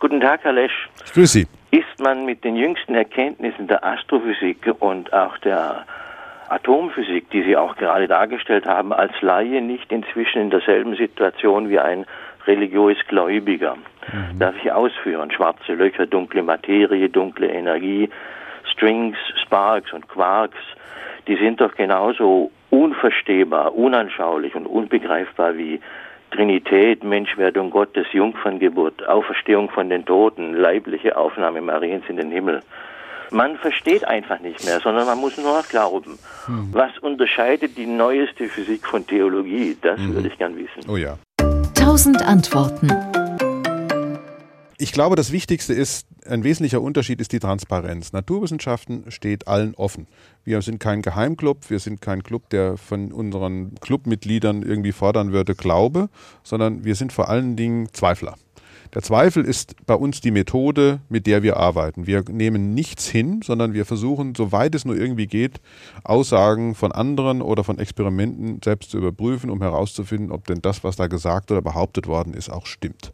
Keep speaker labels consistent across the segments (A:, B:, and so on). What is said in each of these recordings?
A: Guten Tag, Herr Lesch.
B: Ich grüße Sie.
A: Ist man mit den jüngsten Erkenntnissen der Astrophysik und auch der Atomphysik, die Sie auch gerade dargestellt haben, als Laie nicht inzwischen in derselben Situation wie ein religiös Gläubiger? Mhm. Darf ich ausführen? Schwarze Löcher, dunkle Materie, dunkle Energie, Strings, Sparks und Quarks, die sind doch genauso unverstehbar, unanschaulich und unbegreifbar wie Trinität, Menschwerdung Gottes, Jungferngeburt, Auferstehung von den Toten, leibliche Aufnahme Mariens in den Himmel. Man versteht einfach nicht mehr, sondern man muss nur noch glauben. Hm. Was unterscheidet die neueste Physik von Theologie? Das hm. würde ich gern wissen.
B: Oh ja.
C: Tausend Antworten.
B: Ich glaube, das Wichtigste ist, ein wesentlicher Unterschied ist die Transparenz. Naturwissenschaften steht allen offen. Wir sind kein Geheimclub, wir sind kein Club, der von unseren Clubmitgliedern irgendwie fordern würde, Glaube, sondern wir sind vor allen Dingen Zweifler. Der Zweifel ist bei uns die Methode, mit der wir arbeiten. Wir nehmen nichts hin, sondern wir versuchen, soweit es nur irgendwie geht, Aussagen von anderen oder von Experimenten selbst zu überprüfen, um herauszufinden, ob denn das, was da gesagt oder behauptet worden ist, auch stimmt.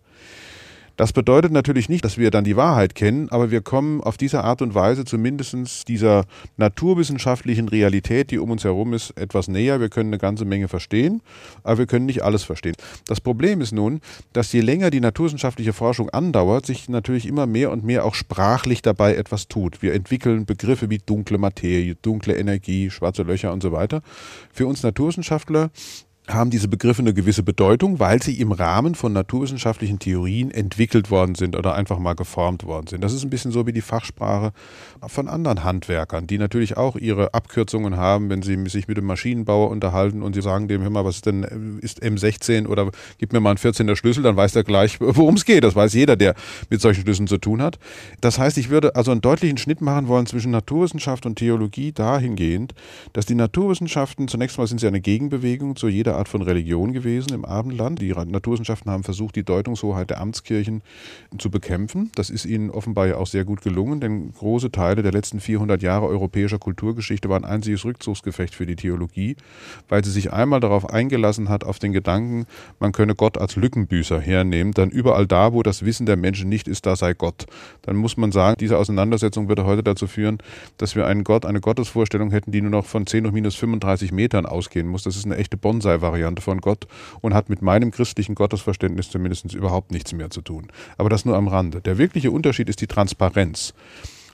B: Das bedeutet natürlich nicht, dass wir dann die Wahrheit kennen, aber wir kommen auf diese Art und Weise zumindest dieser naturwissenschaftlichen Realität, die um uns herum ist, etwas näher. Wir können eine ganze Menge verstehen, aber wir können nicht alles verstehen. Das Problem ist nun, dass je länger die naturwissenschaftliche Forschung andauert, sich natürlich immer mehr und mehr auch sprachlich dabei etwas tut. Wir entwickeln Begriffe wie dunkle Materie, dunkle Energie, schwarze Löcher und so weiter. Für uns Naturwissenschaftler haben diese Begriffe eine gewisse Bedeutung, weil sie im Rahmen von naturwissenschaftlichen Theorien entwickelt worden sind oder einfach mal geformt worden sind. Das ist ein bisschen so wie die Fachsprache von anderen Handwerkern, die natürlich auch ihre Abkürzungen haben, wenn sie sich mit dem Maschinenbauer unterhalten und sie sagen dem, hör mal, was ist denn, ist M16 oder gib mir mal einen 14er Schlüssel, dann weiß der gleich, worum es geht. Das weiß jeder, der mit solchen Schlüsseln zu tun hat. Das heißt, ich würde also einen deutlichen Schnitt machen wollen zwischen Naturwissenschaft und Theologie dahingehend, dass die Naturwissenschaften, zunächst mal sind sie eine Gegenbewegung zu jeder Art von Religion gewesen im Abendland. Die Naturwissenschaften haben versucht, die Deutungshoheit der Amtskirchen zu bekämpfen. Das ist ihnen offenbar ja auch sehr gut gelungen, denn große Teile der letzten 400 Jahre europäischer Kulturgeschichte waren ein einziges Rückzugsgefecht für die Theologie, weil sie sich einmal darauf eingelassen hat, auf den Gedanken, man könne Gott als Lückenbüßer hernehmen, dann überall da, wo das Wissen der Menschen nicht ist, da sei Gott. Dann muss man sagen, diese Auseinandersetzung würde heute dazu führen, dass wir einen Gott, eine Gottesvorstellung hätten, die nur noch von 10 hoch minus 35 Metern ausgehen muss. Das ist eine echte Bonsai Variante von Gott und hat mit meinem christlichen Gottesverständnis zumindest überhaupt nichts mehr zu tun. Aber das nur am Rande. Der wirkliche Unterschied ist die Transparenz.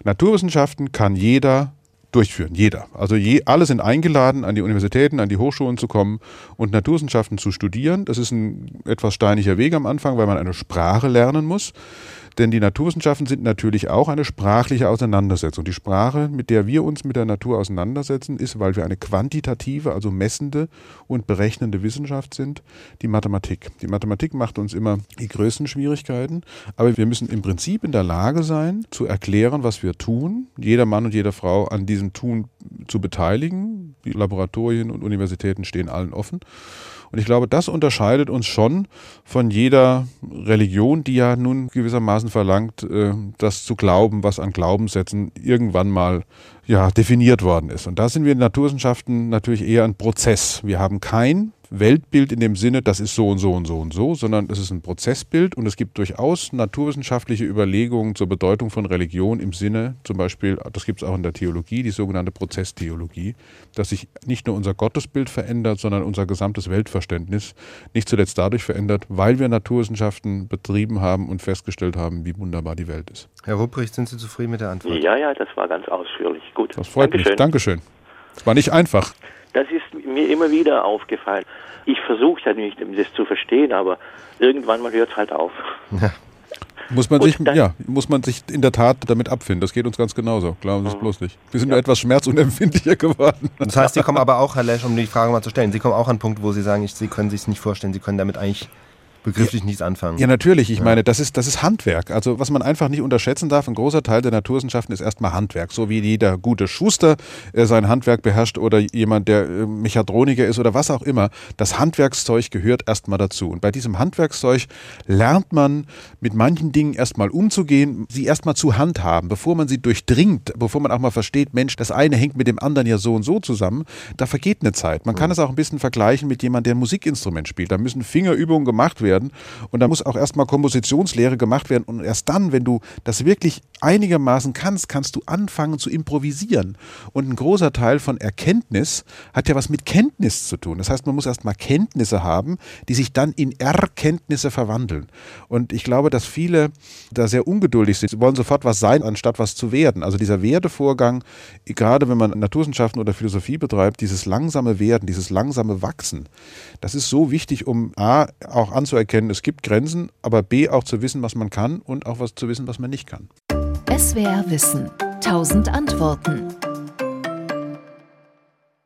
B: Naturwissenschaften kann jeder durchführen, jeder. Also je, alle sind eingeladen, an die Universitäten, an die Hochschulen zu kommen und Naturwissenschaften zu studieren. Das ist ein etwas steiniger Weg am Anfang, weil man eine Sprache lernen muss. Denn die Naturwissenschaften sind natürlich auch eine sprachliche Auseinandersetzung. Die Sprache, mit der wir uns mit der Natur auseinandersetzen, ist, weil wir eine quantitative, also messende und berechnende Wissenschaft sind, die Mathematik. Die Mathematik macht uns immer die größten Schwierigkeiten, aber wir müssen im Prinzip in der Lage sein, zu erklären, was wir tun, jeder Mann und jede Frau an diesem Tun zu beteiligen. Die Laboratorien und Universitäten stehen allen offen. Und ich glaube, das unterscheidet uns schon von jeder Religion, die ja nun gewissermaßen verlangt, äh, das zu glauben, was an Glaubenssätzen irgendwann mal ja, definiert worden ist. Und da sind wir in Naturwissenschaften natürlich eher ein Prozess. Wir haben kein Weltbild in dem Sinne, das ist so und so und so und so, sondern es ist ein Prozessbild und es gibt durchaus naturwissenschaftliche Überlegungen zur Bedeutung von Religion im Sinne, zum Beispiel, das gibt es auch in der Theologie, die sogenannte Prozesstheologie, dass sich nicht nur unser Gottesbild verändert, sondern unser gesamtes Weltverständnis nicht zuletzt dadurch verändert, weil wir Naturwissenschaften betrieben haben und festgestellt haben, wie wunderbar die Welt ist.
D: Herr Rupprecht, sind Sie zufrieden mit der Antwort?
A: Ja, ja, das war ganz ausführlich. Gut.
B: Das freut Dankeschön. mich. Dankeschön. Es war nicht einfach.
A: Das ist mir immer wieder aufgefallen. Ich versuche ja nicht, das zu verstehen, aber irgendwann mal hört es halt auf. Ja.
B: Muss man, sich, ja, muss man sich in der Tat damit abfinden. Das geht uns ganz genauso. Glauben Sie es mhm. bloß nicht. Wir sind ja. nur etwas schmerzunempfindlicher geworden.
D: Das heißt, Sie kommen aber auch, Herr Lesch, um die Frage mal zu stellen, Sie kommen auch an einen Punkt, wo Sie sagen, Sie können sich es nicht vorstellen, Sie können damit eigentlich begrifflich ja, nichts anfangen.
B: Ja, natürlich. Ich ja. meine, das ist, das ist Handwerk. Also, was man einfach nicht unterschätzen darf, ein großer Teil der Naturwissenschaften ist erstmal Handwerk. So wie jeder gute Schuster äh, sein Handwerk beherrscht oder jemand, der äh, Mechatroniker ist oder was auch immer. Das Handwerkszeug gehört erstmal dazu. Und bei diesem Handwerkszeug lernt man mit manchen Dingen erstmal umzugehen, sie erstmal zu handhaben, bevor man sie durchdringt, bevor man auch mal versteht, Mensch, das eine hängt mit dem anderen ja so und so zusammen. Da vergeht eine Zeit. Man kann es auch ein bisschen vergleichen mit jemandem, der ein Musikinstrument spielt. Da müssen Fingerübungen gemacht werden werden. Und da muss auch erstmal Kompositionslehre gemacht werden. Und erst dann, wenn du das wirklich einigermaßen kannst, kannst du anfangen zu improvisieren. Und ein großer Teil von Erkenntnis hat ja was mit Kenntnis zu tun. Das heißt, man muss erstmal Kenntnisse haben, die sich dann in Erkenntnisse verwandeln. Und ich glaube, dass viele da sehr ungeduldig sind. Sie wollen sofort was sein, anstatt was zu werden. Also dieser Werdevorgang, gerade wenn man Naturwissenschaften oder Philosophie betreibt, dieses langsame Werden, dieses langsame Wachsen, das ist so wichtig, um A, auch anzuerkennen, es gibt Grenzen, aber B, auch zu wissen, was man kann und auch was zu wissen, was man nicht kann.
C: SWR Wissen. Tausend Antworten.